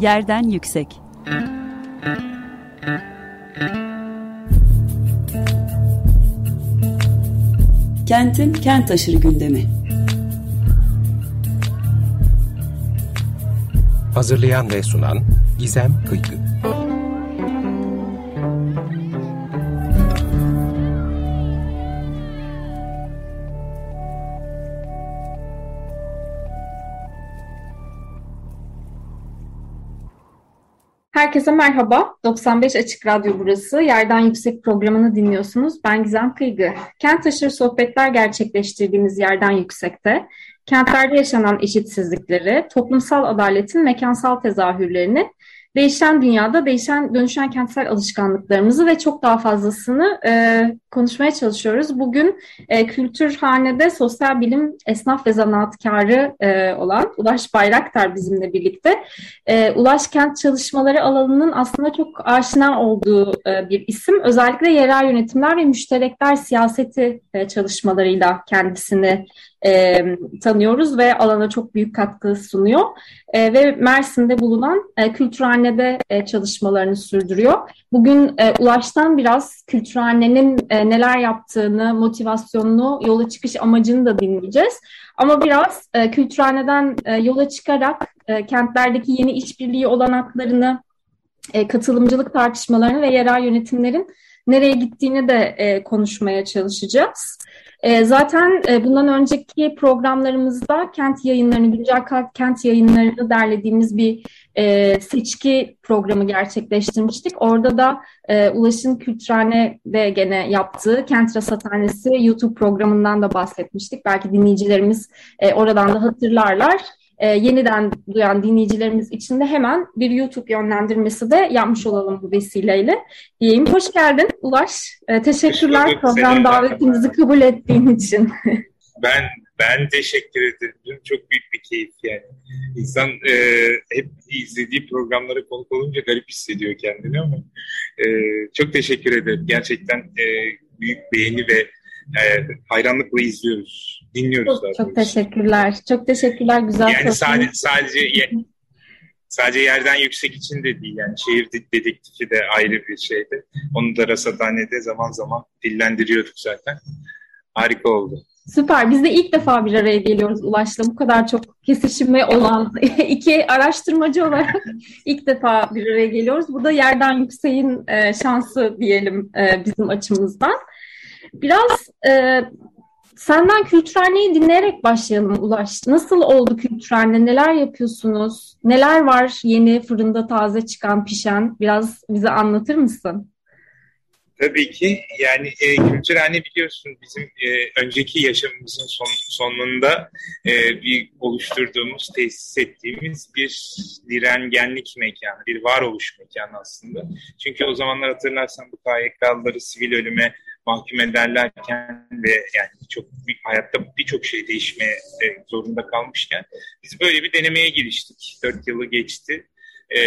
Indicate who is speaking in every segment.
Speaker 1: Yerden yüksek. Kentin kent aşırı gündemi.
Speaker 2: Hazırlayan ve sunan Gizem Kıykı.
Speaker 3: Herkese merhaba. 95 Açık Radyo burası. Yerden Yüksek programını dinliyorsunuz. Ben Gizem Kıygı. Kent taşır sohbetler gerçekleştirdiğimiz Yerden Yüksek'te kentlerde yaşanan eşitsizlikleri, toplumsal adaletin mekansal tezahürlerini değişen dünyada değişen dönüşen kentsel alışkanlıklarımızı ve çok daha fazlasını e, konuşmaya çalışıyoruz. Bugün e, Kültürhane'de sosyal bilim esnaf ve zanaatkarı e, olan Ulaş Bayraktar bizimle birlikte. E, Ulaş kent çalışmaları alanının aslında çok aşina olduğu e, bir isim. Özellikle yerel yönetimler ve müşterekler siyaseti e, çalışmalarıyla kendisini e, tanıyoruz ve alana çok büyük katkı sunuyor. E, ve Mersin'de bulunan e, Kültürhane'de e, çalışmalarını sürdürüyor. Bugün e, Ulaş'tan biraz Kültürhane'nin e, neler yaptığını, motivasyonunu, yola çıkış amacını da dinleyeceğiz. Ama biraz e, Kültürhane'den e, yola çıkarak e, kentlerdeki yeni işbirliği olanaklarını, e, katılımcılık tartışmalarını ve yerel yönetimlerin nereye gittiğini de e, konuşmaya çalışacağız. E, zaten e, bundan önceki programlarımızda kent yayınlarını, güncel kent yayınlarını derlediğimiz bir e, seçki programı gerçekleştirmiştik. Orada da e, Ulaş'ın Kültürhane'de gene yaptığı Kent Rasathanesi YouTube programından da bahsetmiştik. Belki dinleyicilerimiz e, oradan da hatırlarlar e, yeniden duyan dinleyicilerimiz için de hemen bir YouTube yönlendirmesi de yapmış olalım bu vesileyle diyeyim. Hoş geldin Ulaş. E, teşekkürler program davetimizi kabul ettiğin için.
Speaker 4: ben ben teşekkür ederim. Çok büyük bir keyif yani. İnsan e, hep izlediği programlara konuk olunca garip hissediyor kendini ama e, çok teşekkür ederim. Gerçekten e, büyük beğeni ve e, hayranlıkla izliyoruz, dinliyoruz.
Speaker 3: Çok, çok teşekkürler. Çok teşekkürler. Güzel
Speaker 4: Yani sadece, sadece sadece yerden yüksek için de değil yani şehir dedektifi de ayrı bir şeydi. Onu da rasathanede zaman zaman dillendiriyorduk zaten. Harika oldu.
Speaker 3: Süper. Biz de ilk defa bir araya geliyoruz Ulaş'la. Bu kadar çok kesişimi olan iki araştırmacı olarak ilk defa bir araya geliyoruz. Bu da yerden yükseğin e, şansı diyelim e, bizim açımızdan. Biraz e, senden Kültürhane'yi dinleyerek başlayalım Ulaş. Nasıl oldu Kültürhane? Neler yapıyorsunuz? Neler var yeni fırında taze çıkan pişen? Biraz bize anlatır mısın?
Speaker 4: Tabii ki. Yani e, Kültürhane biliyorsun bizim e, önceki yaşamımızın son, sonunda e, bir oluşturduğumuz, tesis ettiğimiz bir direngenlik mekanı, bir varoluş mekanı aslında. Çünkü o zamanlar hatırlarsan bu KYK'ları sivil ölüme mahkum ederlerken ve yani çok hayatta birçok şey değişmeye e, zorunda kalmışken biz böyle bir denemeye giriştik. Dört yılı geçti e,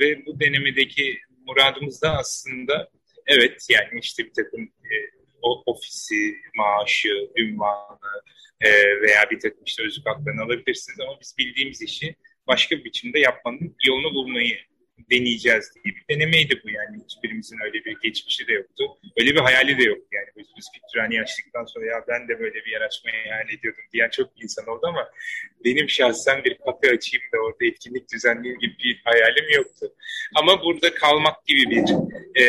Speaker 4: ve bu denemedeki muradımız da aslında evet yani işte bir takım e, ofisi, maaşı, ünvanı e, veya bir takım işte özlük haklarını alabilirsiniz ama biz bildiğimiz işi başka bir biçimde yapmanın yolunu bulmayı deneyeceğiz diye bir denemeydi bu yani. Hiçbirimizin öyle bir geçmişi de yoktu. Öyle bir hayali de yok yani. Biz, biz Kültürhane'yi açtıktan sonra ya ben de böyle bir yer açmayı hayal ediyordum diyen çok insan oldu ama benim şahsen bir kafe açayım da orada etkinlik düzenleyeyim gibi bir hayalim yoktu. Ama burada kalmak gibi bir, e,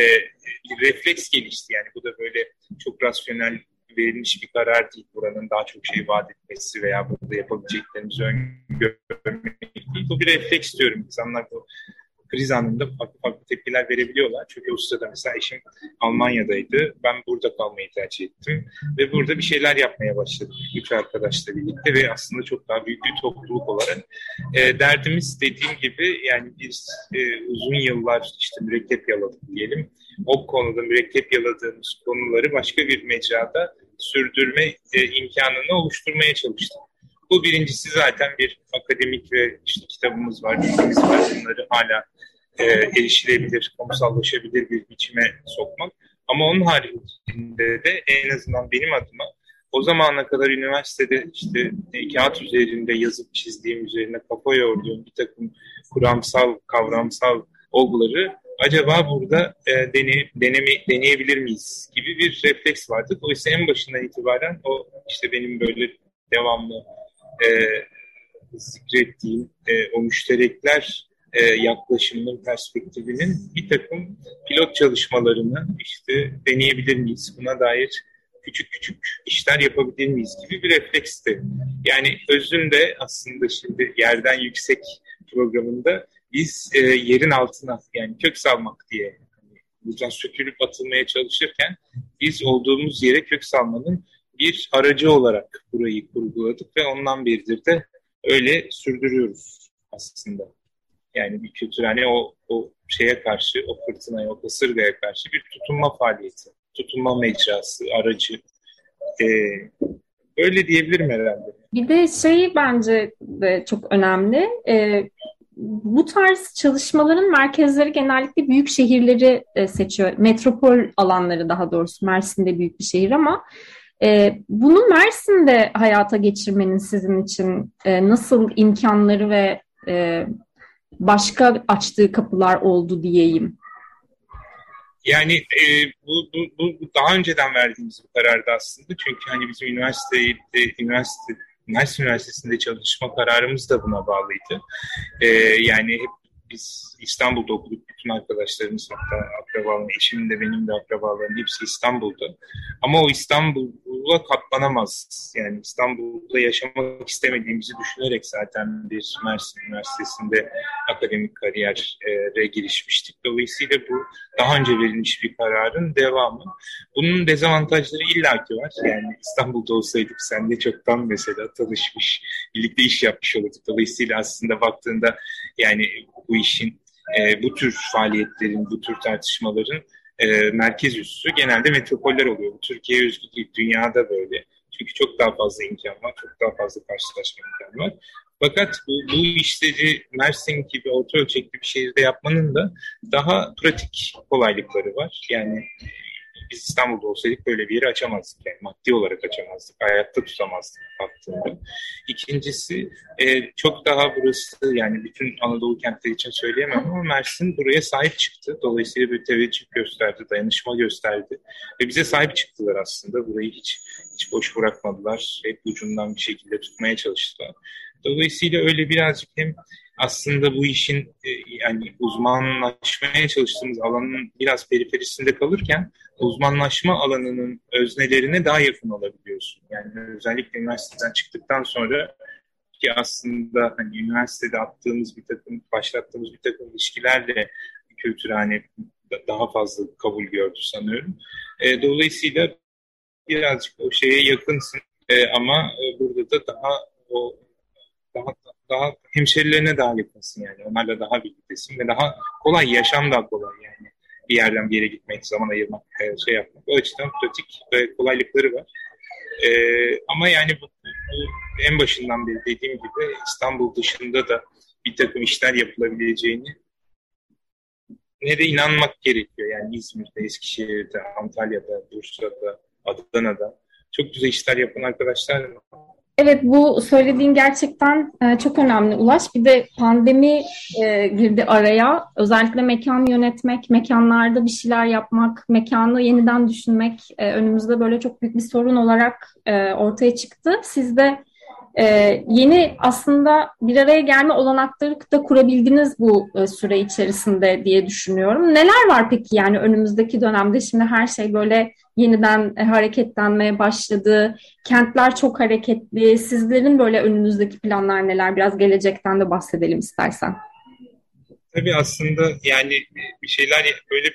Speaker 4: refleks gelişti yani. Bu da böyle çok rasyonel verilmiş bir karar değil. Buranın daha çok şey vaat etmesi veya burada yapabileceklerimizi öngörmek değil. Bu bir refleks diyorum. İnsanlar bu kriz anında farklı farklı tepkiler verebiliyorlar. Çünkü o sırada mesela eşim Almanya'daydı. Ben burada kalmayı tercih ettim. Ve burada bir şeyler yapmaya başladık. Üç arkadaşla birlikte ve aslında çok daha büyük bir topluluk olarak. E, derdimiz dediğim gibi yani biz e, uzun yıllar işte mürekkep yaladık diyelim. O konuda mürekkep yaladığımız konuları başka bir mecrada sürdürme e, imkanını oluşturmaya çalıştık. Bu birincisi zaten bir akademik ve işte kitabımız var, var. Bunları hala e, erişilebilir, kamusallaşabilir bir biçime sokmak. Ama onun haricinde de en azından benim adıma o zamana kadar üniversitede işte e, kağıt üzerinde yazıp çizdiğim üzerine kafa yorduğum bir takım kuramsal, kavramsal olguları acaba burada e, dene, deneme, deneyebilir miyiz gibi bir refleks vardı. Dolayısıyla en başından itibaren o işte benim böyle devamlı e, zikrettiğim e, o müşterekler e, yaklaşımının perspektifinin bir takım pilot çalışmalarını işte deneyebilir miyiz? Buna dair küçük küçük işler yapabilir miyiz gibi bir refleksti. Yani özünde aslında şimdi yerden yüksek programında biz e, yerin altına yani kök salmak diye hani, buradan sökülüp atılmaya çalışırken biz olduğumuz yere kök salmanın bir aracı olarak burayı kurguladık ve ondan beridir de öyle sürdürüyoruz aslında. Yani bir kültürhane o, o şeye karşı, o fırtınaya, o kasırgaya karşı bir tutunma faaliyeti, tutunma mecrası, aracı. Ee, öyle diyebilirim herhalde.
Speaker 3: Bir de şey bence de çok önemli. Ee, bu tarz çalışmaların merkezleri genellikle büyük şehirleri e, seçiyor. Metropol alanları daha doğrusu. Mersin'de büyük bir şehir ama e, bunu Mersin'de hayata geçirmenin sizin için e, nasıl imkanları ve e, başka açtığı kapılar oldu diyeyim?
Speaker 4: Yani e, bu, bu, bu daha önceden verdiğimiz bir karardı aslında. Çünkü hani bizim üniversitede, üniversite, Mersin Üniversitesi'nde çalışma kararımız da buna bağlıydı. E, yani hep biz İstanbul'da okuduk. Bütün arkadaşlarımız hatta akrabalarım, eşimin de benim de akrabalarım hepsi İstanbul'da. Ama o İstanbul'a katlanamaz. Yani İstanbul'da yaşamak istemediğimizi düşünerek zaten bir Mersin Üniversitesi'nde akademik kariyere girişmiştik. Dolayısıyla bu daha önce verilmiş bir kararın devamı. Bunun dezavantajları illaki var. Yani İstanbul'da olsaydık sen de çoktan mesela tanışmış, birlikte iş yapmış olurduk. Dolayısıyla aslında baktığında yani bu işin, e, bu tür faaliyetlerin, bu tür tartışmaların e, merkez üssü genelde metropoller oluyor. Bu Türkiye özgü değil, dünyada böyle. Çünkü çok daha fazla imkan var, çok daha fazla karşılaşma imkanı var. Fakat bu, bu işleri Mersin gibi orta ölçekli bir şehirde yapmanın da daha pratik kolaylıkları var. Yani biz İstanbul'da olsaydık böyle bir yeri açamazdık. Yani maddi olarak açamazdık. Hayatta tutamazdık baktığında. İkincisi e, çok daha burası yani bütün Anadolu kentleri için söyleyemem ama Mersin buraya sahip çıktı. Dolayısıyla bir teveccüh gösterdi, dayanışma gösterdi. Ve bize sahip çıktılar aslında. Burayı hiç hiç boş bırakmadılar. Hep ucundan bir şekilde tutmaya çalıştılar. Dolayısıyla öyle birazcık hem aslında bu işin e, yani uzmanlaşmaya çalıştığımız alanın biraz periferisinde kalırken uzmanlaşma alanının öznelerine daha yakın olabiliyorsun. Yani özellikle üniversiteden çıktıktan sonra ki aslında hani üniversitede attığımız bir takım, başlattığımız bir takım ilişkilerle kültürhane daha fazla kabul gördü sanıyorum. E, dolayısıyla birazcık o şeye yakınsın e, ama burada da daha o daha daha hemşerilerine daha yakınsın yani. Onlarla daha birliktesin ve daha kolay, yaşam daha kolay yani. Bir yerden bir yere gitmek, zaman ayırmak, e, şey yapmak. O açıdan pratik ve kolaylıkları var. Ee, ama yani bu, bu en başından beri dediğim gibi İstanbul dışında da bir takım işler yapılabileceğini ne de inanmak gerekiyor. Yani İzmir'de, Eskişehir'de, Antalya'da, Bursa'da, Adana'da çok güzel işler yapan arkadaşlar var.
Speaker 3: Evet bu söylediğin gerçekten e, çok önemli Ulaş. Bir de pandemi e, girdi araya. Özellikle mekan yönetmek, mekanlarda bir şeyler yapmak, mekanı yeniden düşünmek e, önümüzde böyle çok büyük bir sorun olarak ortaya çıktı. Siz de e, yeni aslında bir araya gelme olanakları da kurabildiniz bu e, süre içerisinde diye düşünüyorum. Neler var peki yani önümüzdeki dönemde şimdi her şey böyle yeniden e, hareketlenmeye başladı. Kentler çok hareketli. Sizlerin böyle önünüzdeki planlar neler? Biraz gelecekten de bahsedelim istersen.
Speaker 4: Tabii aslında yani bir şeyler böyle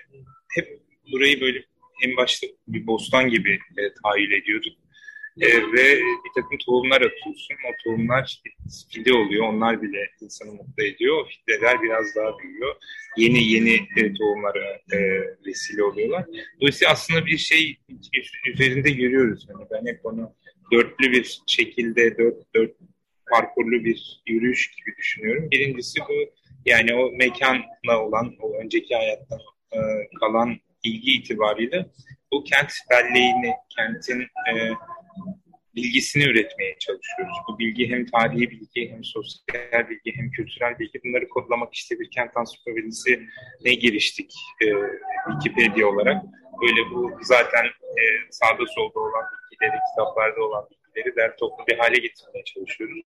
Speaker 4: hep burayı böyle en başta bir bostan gibi e, tahayyül ediyorduk. E, ve bir takım tohumlar atıyorsun. O tohumlar fide oluyor. Onlar bile insanı mutlu ediyor. O fideler biraz daha büyüyor. Yeni yeni e, tohumlara e, vesile oluyorlar. Dolayısıyla aslında bir şey üzerinde görüyoruz. Yani ben hep onu dörtlü bir şekilde, dört, dört parkurlu bir yürüyüş gibi düşünüyorum. Birincisi bu yani o mekanla olan, o önceki hayattan e, kalan ilgi itibariyle bu kent belleğini, kentin e, bilgisini üretmeye çalışıyoruz. Bu bilgi hem tarihi bilgi, hem sosyal bilgi, hem kültürel bilgi. Bunları kodlamak işte bir kent ansiklopedisi ne giriştik e, Wikipedia olarak. Böyle bu zaten e, sağda solda olan bilgileri, kitaplarda olan bilgileri der toplu bir hale getirmeye çalışıyoruz.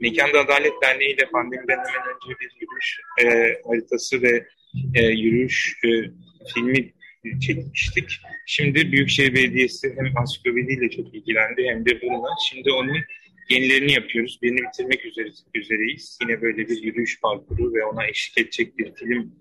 Speaker 4: Mekanda Adalet Derneği ile pandemiden hemen önce bir yürüyüş e, haritası ve e, yürüyüş e, filmi çekmiştik. Şimdi Büyükşehir Belediyesi hem ansiklopediyle çok ilgilendi hem de bununla. Şimdi onun yenilerini yapıyoruz. Birini bitirmek üzere, üzereyiz. Yine böyle bir yürüyüş parkuru ve ona eşlik edecek bir film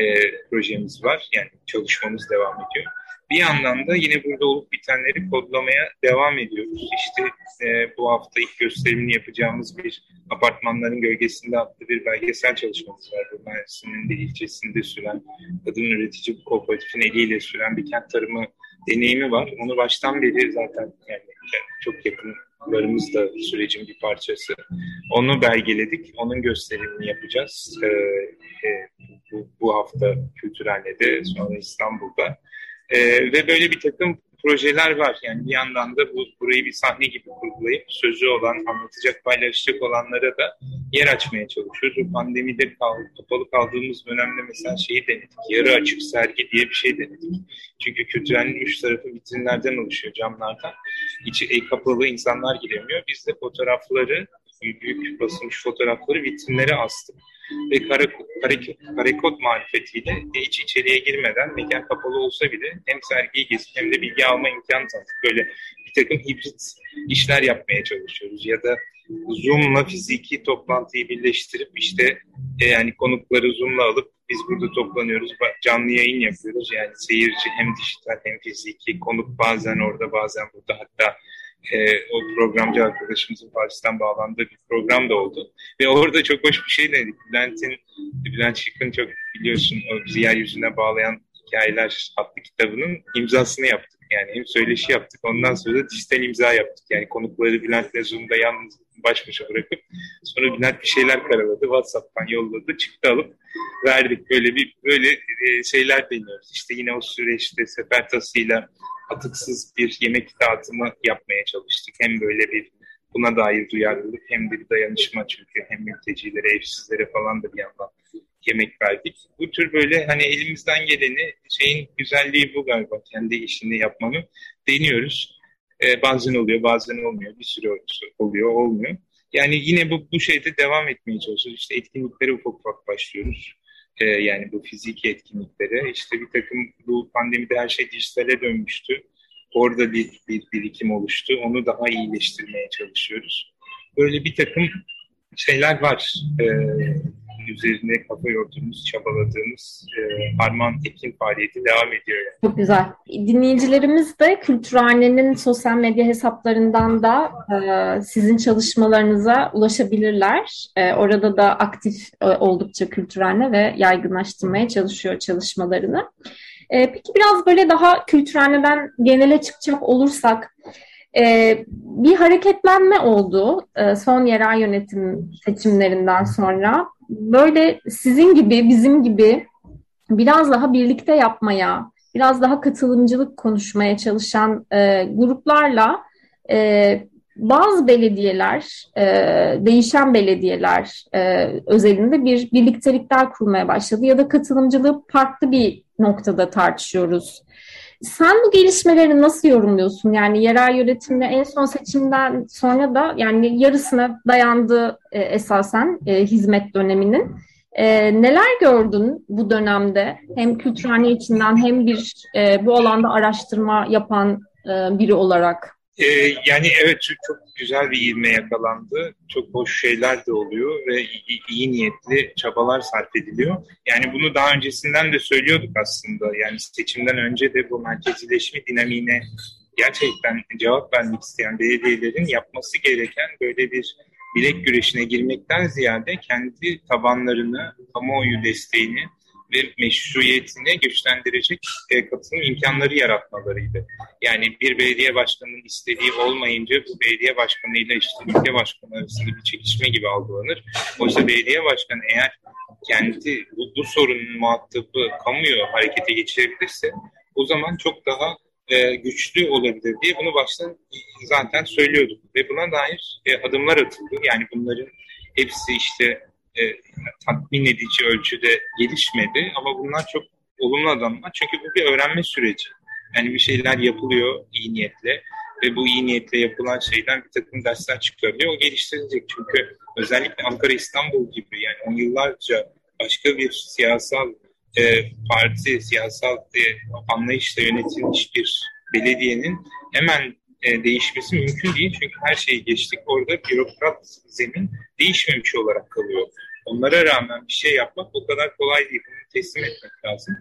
Speaker 4: e, projemiz var. Yani çalışmamız devam ediyor. Bir yandan da yine burada olup bitenleri kodlamaya devam ediyoruz. İşte e, bu hafta ilk gösterimini yapacağımız bir apartmanların gölgesinde adlı bir belgesel çalışmamız var. Bu Mersin'in de ilçesinde süren kadın üretici kooperatifin eliyle süren bir kent tarımı deneyimi var. Onu baştan beri zaten yani çok yakınlarımız da sürecin bir parçası. Onu belgeledik. Onun gösterimini yapacağız. Ee, e, bu, bu hafta Kültürhane'de sonra İstanbul'da. E, ve böyle bir takım projeler var. Yani bir yandan da bu burayı bir sahne gibi kurgulayıp sözü olan, anlatacak, paylaşacak olanlara da yer açmaya çalışıyoruz. Bu pandemide kal, kapalı kaldığımız dönemde mesela şeyi denedik. Yarı açık sergi diye bir şey denedik. Çünkü kültürelin üç tarafı vitrinlerden oluşuyor, camlardan. İçi e, kapalı insanlar giremiyor. Biz de fotoğrafları, büyük basılmış fotoğrafları vitrinlere astık ve kare, kare, karekod marifetiyle hiç içeriye girmeden mekan kapalı olsa bile hem sergiyi gezip hem de bilgi alma imkanı tanıdık. Böyle bir takım hibrit işler yapmaya çalışıyoruz ya da Zoom'la fiziki toplantıyı birleştirip işte e, yani konukları Zoom'la alıp biz burada toplanıyoruz, canlı yayın yapıyoruz. Yani seyirci hem dijital hem fiziki, konuk bazen orada bazen burada hatta e, o programcı arkadaşımızın Paris'ten bağlandığı bir program da oldu. Ve orada çok hoş bir şey dedik. Bülent'in, Bülent Şık'ın çok biliyorsun o bizi yeryüzüne bağlayan hikayeler adlı kitabının imzasını yaptık. Yani hem söyleşi yaptık ondan sonra da dijital imza yaptık. Yani konukları Bülent'le Zoom'da yalnız baş başa bırakıp sonra Bülent bir şeyler karaladı. WhatsApp'tan yolladı. Çıktı alıp verdik. Böyle bir böyle e, şeyler deniyoruz. İşte yine o süreçte sefer tasıyla atıksız bir yemek dağıtımı yapmaya çalıştık. Hem böyle bir buna dair duyarlılık hem de bir dayanışma çünkü hem mültecilere, evsizlere falan da bir yandan yemek verdik. Bu tür böyle hani elimizden geleni şeyin güzelliği bu galiba kendi işini yapmanın deniyoruz. Ee, bazen oluyor bazen olmuyor bir süre oluyor olmuyor. Yani yine bu, bu şeyde devam etmeye çalışıyoruz. İşte etkinliklere ufak ufak başlıyoruz e, yani bu fiziki etkinliklere. İşte bir takım bu pandemide her şey dijitale dönmüştü. Orada bir, bir birikim oluştu. Onu daha iyileştirmeye çalışıyoruz. Böyle bir takım şeyler var. E, üzerine kafa yorduğumuz, çabaladığımız e, Harman Ekim faaliyeti devam ediyor. Yani.
Speaker 3: Çok güzel. Dinleyicilerimiz de Kültürhane'nin sosyal medya hesaplarından da e, sizin çalışmalarınıza ulaşabilirler. E, orada da aktif e, oldukça Kültürhane ve yaygınlaştırmaya çalışıyor çalışmalarını. E, peki biraz böyle daha Kültürhane'den genele çıkacak olursak, e, bir hareketlenme oldu e, son yerel yönetim seçimlerinden sonra böyle sizin gibi, bizim gibi biraz daha birlikte yapmaya, biraz daha katılımcılık konuşmaya çalışan e, gruplarla e, bazı belediyeler, e, değişen belediyeler e, özelinde bir birliktelikler kurmaya başladı ya da katılımcılığı farklı bir noktada tartışıyoruz. Sen bu gelişmeleri nasıl yorumluyorsun? Yani yerel yönetimde en son seçimden sonra da yani yarısına dayandı e, esasen e, hizmet döneminin. E, neler gördün bu dönemde? Hem kültürhane içinden hem bir e, bu alanda araştırma yapan e, biri olarak.
Speaker 4: Ee, yani evet çok güzel bir ivme yakalandı. Çok hoş şeyler de oluyor ve iyi, iyi niyetli çabalar sarf ediliyor. Yani bunu daha öncesinden de söylüyorduk aslında. Yani seçimden önce de bu merkezileşme dinamiğine gerçekten cevap vermek isteyen belediyelerin yapması gereken böyle bir bilek güreşine girmekten ziyade kendi tabanlarını, kamuoyu desteğini ve meşruiyetini güçlendirecek e, katılım imkanları yaratmalarıydı. Yani bir belediye başkanının istediği olmayınca bu belediye başkanıyla işte ülke başkanı arasında bir çekişme gibi algılanır. Oysa belediye başkanı eğer kendi bu, bu sorunun muhatabı kamuyu harekete geçirebilirse o zaman çok daha e, güçlü olabilir diye bunu baştan zaten söylüyorduk. Ve buna dair e, adımlar atıldı. Yani bunların hepsi işte e, tatmin edici ölçüde gelişmedi ama bunlar çok olumlu adımlar. Çünkü bu bir öğrenme süreci. Yani bir şeyler yapılıyor iyi niyetle ve bu iyi niyetle yapılan şeyden bir takım dersler çıkarılıyor. O geliştirilecek çünkü özellikle Ankara İstanbul gibi yani on yıllarca başka bir siyasal e, parti, siyasal e, anlayışla yönetilmiş bir belediyenin hemen e, değişmesi mümkün değil. Çünkü her şeyi geçtik. Orada bürokrat zemin değişmemiş olarak kalıyor. Onlara rağmen bir şey yapmak o kadar kolay değil. Bunu teslim etmek lazım.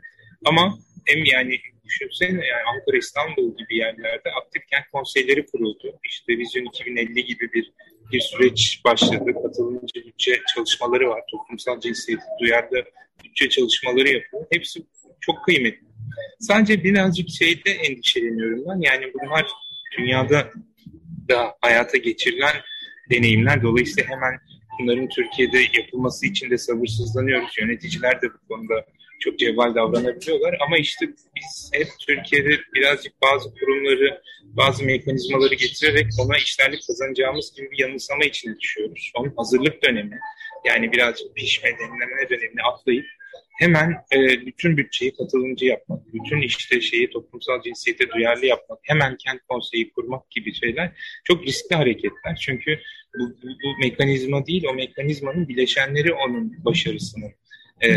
Speaker 4: Ama hem yani düşünsene yani Ankara, İstanbul gibi yerlerde aktif kent konseyleri kuruldu. İşte Vizyon 2050 gibi bir bir süreç başladı. Katılımcı bütçe çalışmaları var. Toplumsal cinsiyeti duyarlı bütçe çalışmaları yapıyor. Hepsi çok kıymetli. Sadece birazcık şeyde endişeleniyorum ben. Yani bunlar dünyada da hayata geçirilen deneyimler. Dolayısıyla hemen bunların Türkiye'de yapılması için de sabırsızlanıyoruz. Yöneticiler de bu konuda çok cevval davranabiliyorlar. Ama işte biz hep Türkiye'de birazcık bazı kurumları, bazı mekanizmaları getirerek ona işlerlik kazanacağımız gibi bir yanılsama içine düşüyoruz. Onun hazırlık dönemi, yani birazcık pişme, denilemene dönemini atlayıp hemen e, bütün bütçeyi katılımcı yapmak, bütün işte şeyi toplumsal cinsiyete duyarlı yapmak, hemen kent konseyi kurmak gibi şeyler çok riskli hareketler. Çünkü bu, bu, bu mekanizma değil, o mekanizmanın bileşenleri onun başarısının e,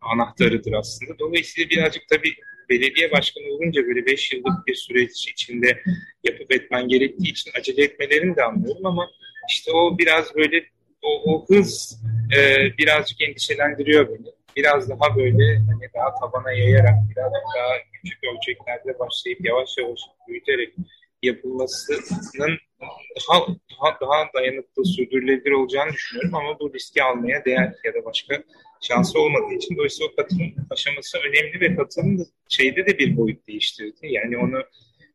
Speaker 4: anahtarıdır aslında. Dolayısıyla birazcık tabii belediye başkanı olunca böyle beş yıllık bir süreç içinde yapıp etmen gerektiği için acele etmelerini de anlıyorum ama işte o biraz böyle o, o hız e, birazcık endişelendiriyor beni. Biraz daha böyle hani daha tabana yayarak biraz daha küçük ölçeklerde başlayıp yavaş yavaş büyüterek yapılmasının daha, daha, daha dayanıklı, sürdürülebilir olacağını düşünüyorum ama bu riski almaya değer ya da başka şansı olmadığı için dolayısıyla o katılım aşaması önemli ve katılım şeyde de bir boyut değiştirdi. Yani onu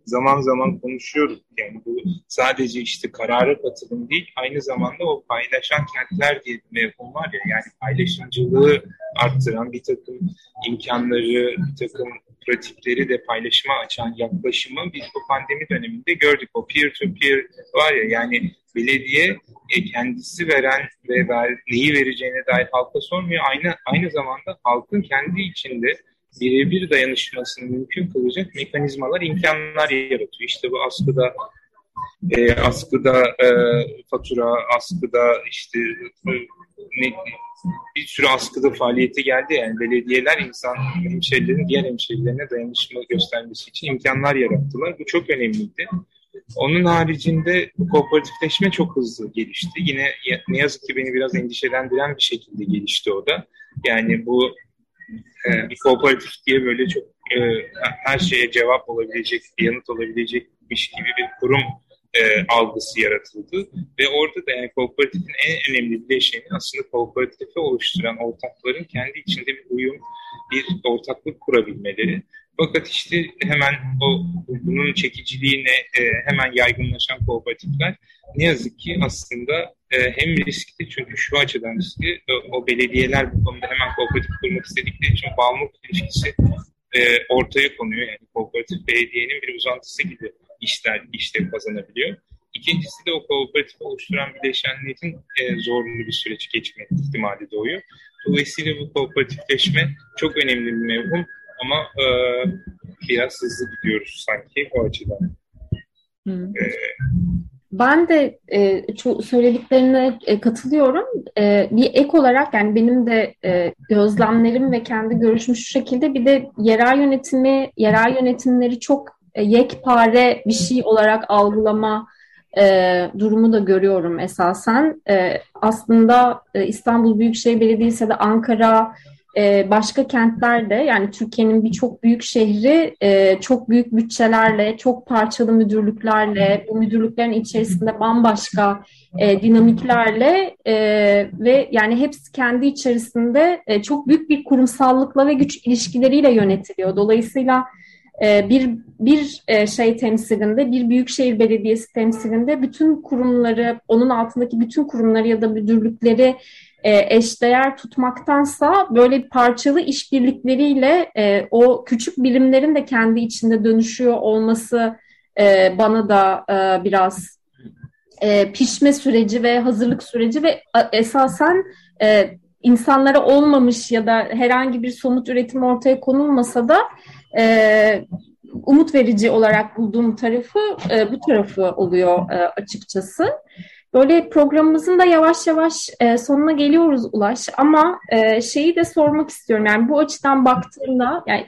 Speaker 4: zaman zaman konuşuyoruz. Yani bu sadece işte karara katılım değil, aynı zamanda o paylaşan kentler diye bir mevhum var ya, yani paylaşımcılığı arttıran bir takım imkanları, bir takım pratikleri de paylaşıma açan yaklaşımı biz bu pandemi döneminde gördük. O peer to peer var ya yani belediye e, kendisi veren ve ver, neyi vereceğine dair halka sormuyor. Aynı aynı zamanda halkın kendi içinde birebir dayanışmasını mümkün kılacak mekanizmalar, imkanlar yaratıyor. İşte bu askıda e, askıda e, fatura, askıda işte e, ne, bir sürü askıda faaliyeti geldi. Yani belediyeler insan hemşehrilerin diğer hemşehrilerine dayanışma göstermesi için imkanlar yarattılar. Bu çok önemliydi. Onun haricinde kooperatifleşme çok hızlı gelişti. Yine ne yazık ki beni biraz endişelendiren bir şekilde gelişti o da. Yani bu e, bir kooperatif diye böyle çok e, her şeye cevap olabilecek, yanıt olabilecekmiş gibi bir kurum e, algısı yaratıldı. Ve orada da yani kooperatifin en önemli bileşeni aslında kooperatifi oluşturan ortakların kendi içinde bir uyum, bir ortaklık kurabilmeleri. Fakat işte hemen o bunun çekiciliğine e, hemen yaygınlaşan kooperatifler ne yazık ki aslında e, hem riskli çünkü şu açıdan riskli e, o belediyeler bu konuda hemen kooperatif kurmak istedikleri için bağımlılık ilişkisi e, ortaya konuyor. Yani kooperatif belediyenin bir uzantısı gibi işler, işleri kazanabiliyor. İkincisi de o kooperatif oluşturan bileşenlerin e, zorlu bir süreç geçme ihtimali doğuyor. Dolayısıyla bu kooperatifleşme çok önemli bir mevhum ama e, biraz hızlı gidiyoruz sanki o açıdan.
Speaker 3: E, ben de e, söylediklerine e, katılıyorum. E, bir ek olarak yani benim de e, gözlemlerim ve kendi görüşüm şu şekilde bir de yerel yönetimi, yerel yönetimleri çok e, yekpare bir şey olarak algılama e, durumu da görüyorum esasen. E, aslında e, İstanbul Büyükşehir Belediyesi de Ankara e, başka kentlerde yani Türkiye'nin birçok büyük şehri e, çok büyük bütçelerle, çok parçalı müdürlüklerle, bu müdürlüklerin içerisinde bambaşka e, dinamiklerle e, ve yani hepsi kendi içerisinde çok büyük bir kurumsallıkla ve güç ilişkileriyle yönetiliyor. Dolayısıyla ee, bir bir şey temsilinde, bir büyükşehir belediyesi temsilinde bütün kurumları, onun altındaki bütün kurumları ya da müdürlükleri e, eşdeğer tutmaktansa böyle parçalı işbirlikleriyle e, o küçük birimlerin de kendi içinde dönüşüyor olması e, bana da e, biraz e, pişme süreci ve hazırlık süreci ve esasen e, insanlara olmamış ya da herhangi bir somut üretim ortaya konulmasa da e, umut verici olarak bulduğum tarafı e, bu tarafı oluyor e, açıkçası. Böyle programımızın da yavaş yavaş e, sonuna geliyoruz Ulaş ama e, şeyi de sormak istiyorum. Yani bu açıdan baktığında yani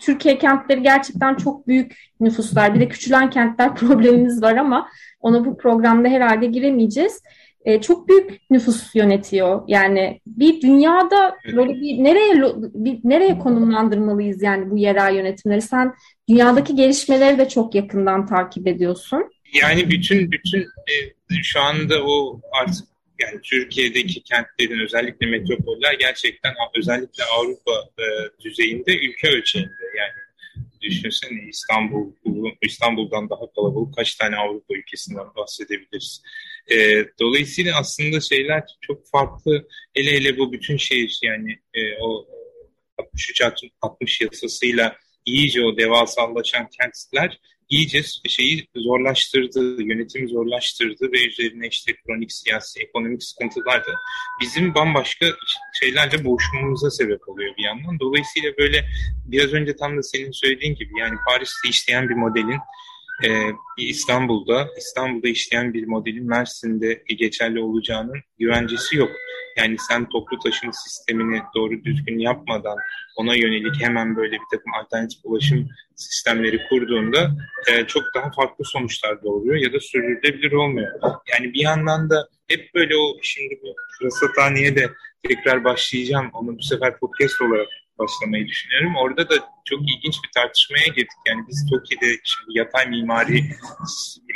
Speaker 3: Türkiye kentleri gerçekten çok büyük nüfuslar. Bir de küçülen kentler problemimiz var ama ona bu programda herhalde giremeyeceğiz. E, çok büyük nüfus yönetiyor. Yani bir dünyada böyle bir nereye bir, nereye konumlandırmalıyız yani bu yerel yönetimleri? Sen dünyadaki gelişmeleri de çok yakından takip ediyorsun.
Speaker 4: Yani bütün bütün e, şu anda o artık yani Türkiye'deki kentlerin özellikle metropoller gerçekten özellikle Avrupa e, düzeyinde ülke ölçeğinde yani düşünsene İstanbul İstanbul'dan daha kalabalık kaç tane Avrupa ülkesinden bahsedebiliriz. E, dolayısıyla aslında şeyler çok farklı. Hele hele bu bütün şehir yani e, o 63 60 yasasıyla iyice o devasallaşan kentler iyice şeyi zorlaştırdı, yönetimi zorlaştırdı ve üzerine işte kronik siyasi, ekonomik sıkıntılar da bizim bambaşka şeylerle boğuşmamıza sebep oluyor bir yandan. Dolayısıyla böyle biraz önce tam da senin söylediğin gibi yani Paris'te işleyen bir modelin e, İstanbul'da İstanbul'da işleyen bir modelin Mersin'de geçerli olacağının güvencesi yok. Yani sen toplu taşıma sistemini doğru düzgün yapmadan ona yönelik hemen böyle bir takım alternatif ulaşım sistemleri kurduğunda e, çok daha farklı sonuçlar doğuruyor ya da sürdürülebilir olmuyor. Yani bir yandan da hep böyle o şimdi bu rasathaneye de tekrar başlayacağım. Onu bu sefer podcast olarak başlamayı düşünüyorum. Orada da çok ilginç bir tartışmaya girdik. Yani biz Toki'de şimdi yatay mimari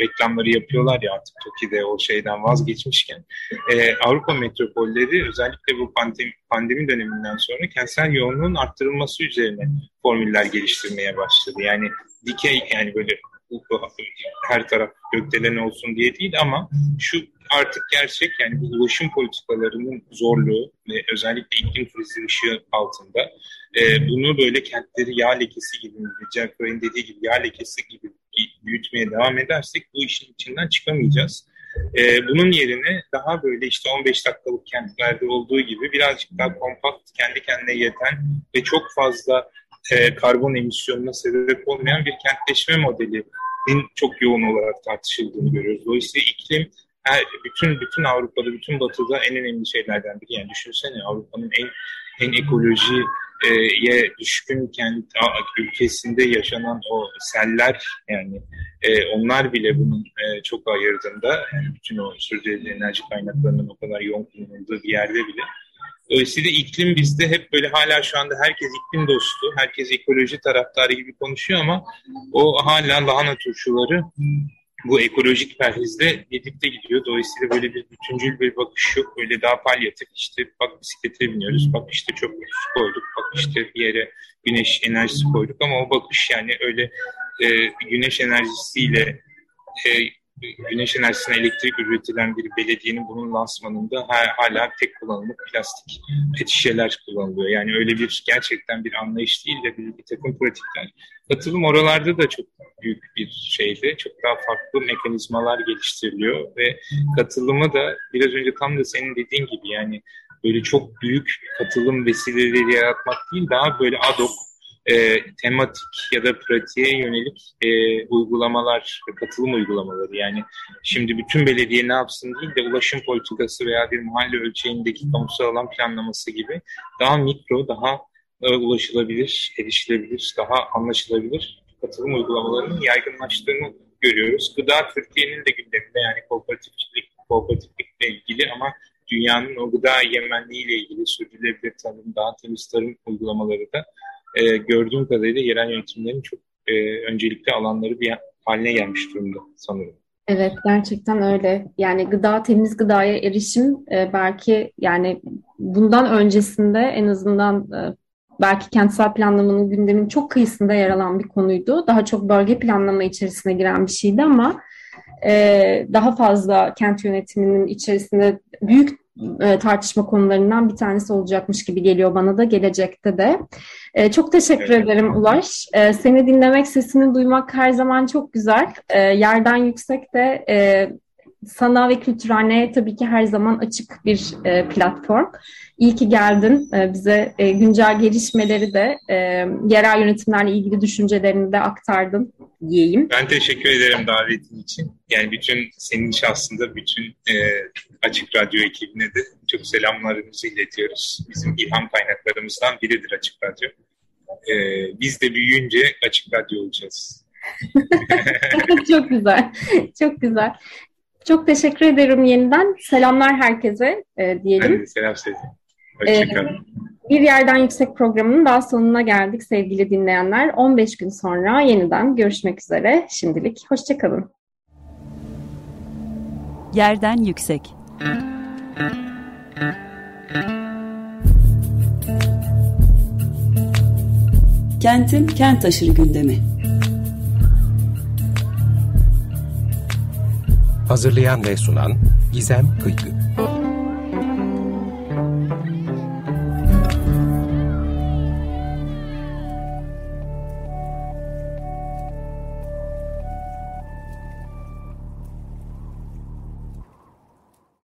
Speaker 4: reklamları yapıyorlar ya artık Toki'de o şeyden vazgeçmişken. Ee, Avrupa metropolleri özellikle bu pandemi, pandemi döneminden sonra kentsel yoğunluğun arttırılması üzerine formüller geliştirmeye başladı. Yani dikey yani böyle her taraf gökdelen olsun diye değil ama şu artık gerçek yani bu ulaşım politikalarının zorluğu ve özellikle iklim krizi ışığı altında e, bunu böyle kentleri yağ lekesi gibi, Cerkoy'un dediği gibi yağ lekesi gibi büyütmeye devam edersek bu işin içinden çıkamayacağız. E, bunun yerine daha böyle işte 15 dakikalık kentlerde olduğu gibi birazcık daha kompakt, kendi kendine yeten ve çok fazla e, karbon emisyonuna sebep olmayan bir kentleşme modelinin çok yoğun olarak tartışıldığını görüyoruz. Dolayısıyla iklim her, bütün bütün Avrupa'da, bütün Batı'da en önemli şeylerden biri. Yani düşünsene Avrupa'nın en en ekolojiye düşkün kent ülkesinde yaşanan o seller yani e, onlar bile bunun e, çok ayırdığında yani bütün o sürdürülebilir enerji kaynaklarının o kadar yoğun kullanıldığı bir yerde bile Dolayısıyla iklim bizde hep böyle hala şu anda herkes iklim dostu, herkes ekoloji taraftarı gibi konuşuyor ama o hala lahana turşuları bu ekolojik perhizde birlikte gidiyor. Dolayısıyla böyle bir bütüncül bir bakış yok. Böyle daha palyatif işte bak bisiklete biniyoruz, bak işte çok su koyduk, bak işte bir yere güneş enerjisi koyduk ama o bakış yani öyle e, güneş enerjisiyle e, güneş enerjisine elektrik üretilen bir belediyenin bunun lansmanında hala tek kullanımlık plastik pet şişeler kullanılıyor. Yani öyle bir gerçekten bir anlayış değil de bir, bir takım pratikler. Katılım oralarda da çok büyük bir şeydi. Çok daha farklı mekanizmalar geliştiriliyor ve katılımı da biraz önce tam da senin dediğin gibi yani böyle çok büyük katılım vesileleri yaratmak değil daha böyle ad hoc e, tematik ya da pratiğe yönelik e, uygulamalar, katılım uygulamaları. Yani şimdi bütün belediye ne yapsın değil de ulaşım politikası veya bir mahalle ölçeğindeki kamusal alan planlaması gibi daha mikro, daha e, ulaşılabilir, erişilebilir, daha anlaşılabilir katılım uygulamalarının yaygınlaştığını görüyoruz. Gıda Türkiye'nin de gündeminde yani kooperatifçilik, kooperatiflikle ilgili ama dünyanın o gıda yemenliği ile ilgili sürdürülebilir tarım, daha temiz tarım uygulamaları da e, gördüğüm kadarıyla yerel yönetimlerin çok e, öncelikli alanları bir haline gelmiş durumda sanırım.
Speaker 3: Evet gerçekten öyle. Yani gıda temiz gıdaya erişim e, belki yani bundan öncesinde en azından e, belki kentsel planlamanın gündemin çok kıyısında yer alan bir konuydu. Daha çok bölge planlama içerisine giren bir şeydi ama e, daha fazla kent yönetiminin içerisinde büyük e, tartışma konularından bir tanesi olacakmış gibi geliyor bana da gelecekte de. E, çok teşekkür evet. ederim Ulaş. E, seni dinlemek, sesini duymak her zaman çok güzel. E, yerden yüksek de e, sana ve Kültürhane'ye tabii ki her zaman açık bir e, platform. İyi ki geldin. E, bize e, güncel gelişmeleri de e, yerel yönetimlerle ilgili düşüncelerini de aktardın diyeyim.
Speaker 4: Ben teşekkür ederim davetin için. Yani bütün senin şahsında bütün e, Açık Radyo ekibine de çok selamlarımızı iletiyoruz. Bizim ilham kaynaklarımızdan biridir Açık Radyo. E, biz de büyüyünce Açık Radyo olacağız.
Speaker 3: çok güzel, çok güzel. Çok teşekkür ederim yeniden. Selamlar herkese e, diyelim.
Speaker 4: Ben de selam söyleyeyim. Hoşçakalın. Ee,
Speaker 3: bir Yerden Yüksek programının daha sonuna geldik sevgili dinleyenler. 15 gün sonra yeniden görüşmek üzere. Şimdilik hoşçakalın.
Speaker 1: Yerden Yüksek Kentin kent aşırı gündemi.
Speaker 2: Hazırlayan ve sunan Gizem Kıykı.